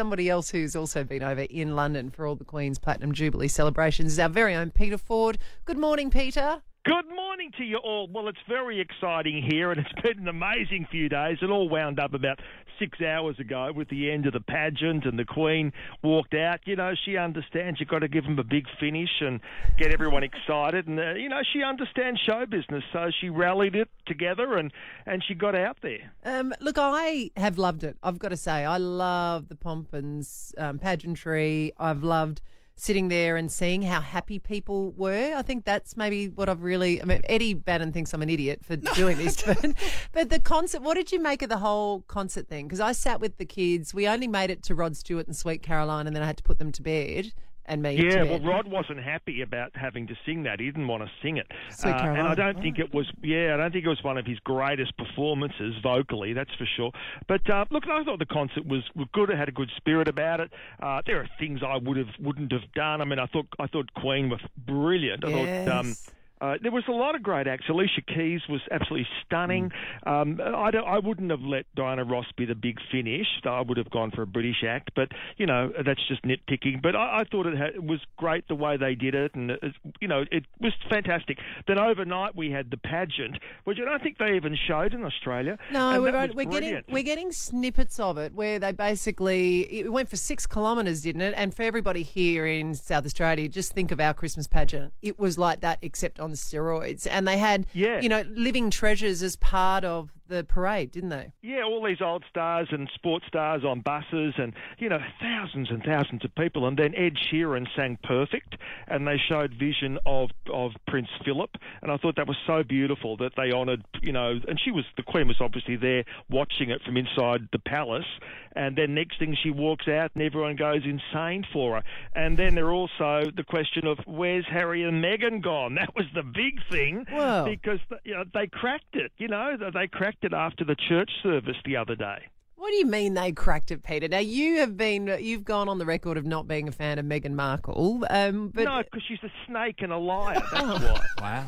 somebody else who's also been over in London for all the Queen's Platinum Jubilee celebrations is our very own Peter Ford. Good morning, Peter. Good morning to you all. Well, it's very exciting here, and it's been an amazing few days. It all wound up about six hours ago with the end of the pageant, and the Queen walked out. You know, she understands you've got to give them a big finish and get everyone excited, and uh, you know she understands show business, so she rallied it together and and she got out there. Um, look, I have loved it. I've got to say, I love the pomp and um, pageantry. I've loved sitting there and seeing how happy people were. I think that's maybe what I've really. I mean, Eddie Bannon thinks I'm an idiot for doing this, but but the concert. What did you make of the whole concert thing? Because I sat with the kids. We only made it to Rod Stewart and Sweet Caroline, and then I had to put them to bed and. Yeah, well, Rod wasn't happy about having to sing that. He didn't want to sing it, uh, and I don't think it was. Yeah, I don't think it was one of his greatest performances vocally. That's for sure. But uh, look, I thought the concert was, was good. It had a good spirit about it. Uh, there are things I would have wouldn't have done. I mean, I thought I thought Queen was brilliant. I yes. thought. Um, uh, there was a lot of great acts. Alicia Keys was absolutely stunning. Mm. Um, I, I, wouldn't have let Diana Ross be the big finish. I would have gone for a British act, but you know that's just nitpicking. But I, I thought it, had, it, was great the way they did it, and it, you know it was fantastic. Then overnight we had the pageant, which I don't think they even showed in Australia. No, we're, we're getting we're getting snippets of it where they basically it went for six kilometres, didn't it? And for everybody here in South Australia, just think of our Christmas pageant. It was like that, except on on steroids, and they had yeah. you know living treasures as part of the parade, didn't they? Yeah, all these old stars and sports stars on buses, and you know thousands and thousands of people. And then Ed Sheeran sang "Perfect," and they showed vision of of Prince Philip, and I thought that was so beautiful that they honoured, you know, and she was the Queen was obviously there watching it from inside the palace, and then next thing she walks out and everyone goes insane for her, and then there also the question of where's Harry and Meghan gone? That was the big thing Whoa. because you know they cracked it, you know, they cracked it after the church service the other day. What do you mean they cracked it, Peter? Now you have been you've gone on the record of not being a fan of Meghan Markle, um, but no, because she's a snake and a liar. That's why. Wow.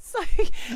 So,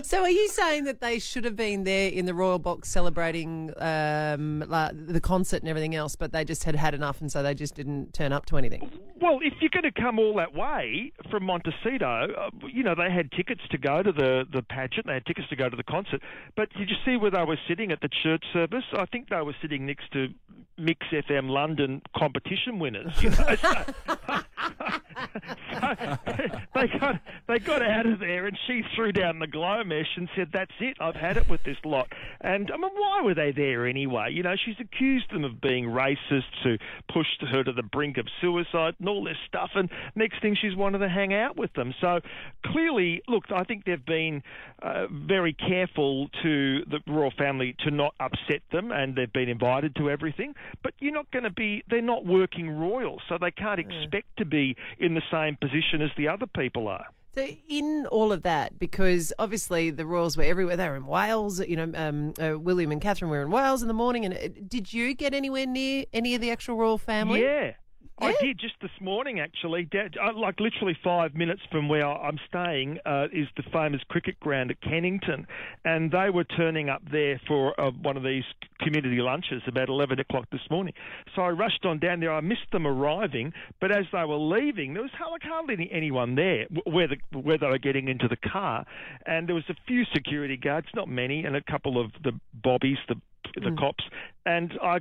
so are you saying that they should have been there in the royal box celebrating um, the concert and everything else, but they just had had enough, and so they just didn't turn up to anything? Well, if you're going to come all that way from Montecito, uh, you know they had tickets to go to the the pageant, they had tickets to go to the concert, but did you see where they were sitting at the church service? I think they were sitting next to Mix FM London competition winners. You know? they got they got out of there, and she threw down the glow mesh and said, "That's it. I've had it with this lot." And I mean, why were they there anyway? You know, she's accused them of being racist, who pushed her to the brink of suicide, and all this stuff. And next thing, she's wanted to hang out with them. So clearly, look, I think they've been uh, very careful to the royal family to not upset them, and they've been invited to everything. But you're not going to be. They're not working royal, so they can't expect to be in the same position as the other people are. So, in all of that, because obviously the royals were everywhere, they were in Wales. You know, um, uh, William and Catherine were in Wales in the morning. And uh, did you get anywhere near any of the actual royal family? Yeah. I Yeah? did just this morning, actually. Uh, like literally five minutes from where I'm staying uh, is the famous cricket ground at Kennington, and they were turning up there for uh, one of these community lunches about 11 o'clock this morning. So I rushed on down there. I missed them arriving, but as they were leaving, there was hardly, hardly any- anyone there where the, where they were getting into the car, and there was a few security guards, not many, and a couple of the bobbies, the the cops, and I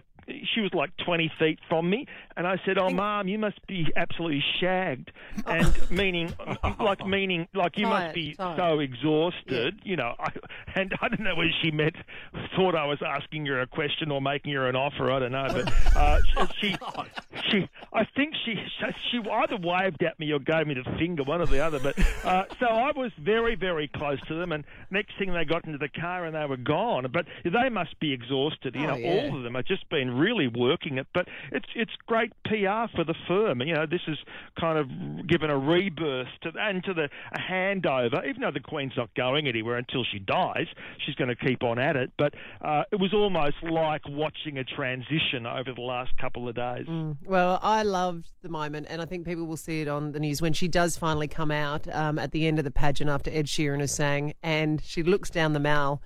she was like 20 feet from me, and I said, "Oh, mom, you must be absolutely shagged," and meaning like meaning like you Tired, must be tired. so exhausted, you know. I, and I don't know whether she meant thought I was asking her a question or making her an offer. I don't know, but uh, she she I think she she either waved at me or gave me the finger, one or the other. But uh, so I was very very close to them, and next thing they got into the car and they were gone. But they must be exhausted. You Oh, know, yeah. all of them have just been really working it. But it's it's great PR for the firm. You know, this is kind of given a rebirth to and to the a handover. Even though the Queen's not going anywhere until she dies, she's going to keep on at it. But uh, it was almost like watching a transition over the last couple of days. Well, I loved the moment, and I think people will see it on the news when she does finally come out um, at the end of the pageant after Ed Sheeran has sang, and she looks down the mall,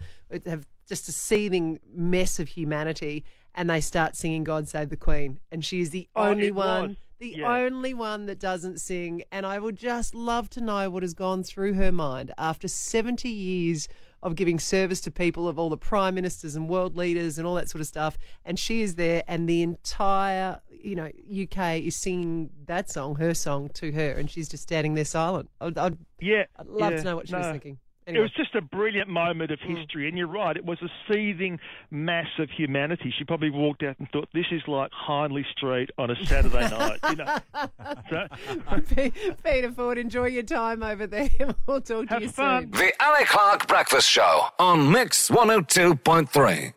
have just a seething mess of humanity, and they start singing God Save the Queen. And she is the Oh, only one. was. The Yeah. only one that doesn't sing, and I would just love to know what has gone through her mind after 70 years of giving service to people, of all the prime ministers and world leaders and all that sort of stuff. And she is there, and the entire, you know, UK is singing that song, her song, to her, and she's just standing there silent. I'd, I'd, Yeah, I'd love yeah, to know what she was no. Thinking. It was just a brilliant moment of Mm. history, and you're right. It was a seething mass of humanity. She probably walked out and thought, "This is like Hindley Street on a Saturday night." You know, so, Peter Ford, enjoy your time over there. We'll talk to you fun. soon. The Ali Clark Breakfast Show on Mix 102.3.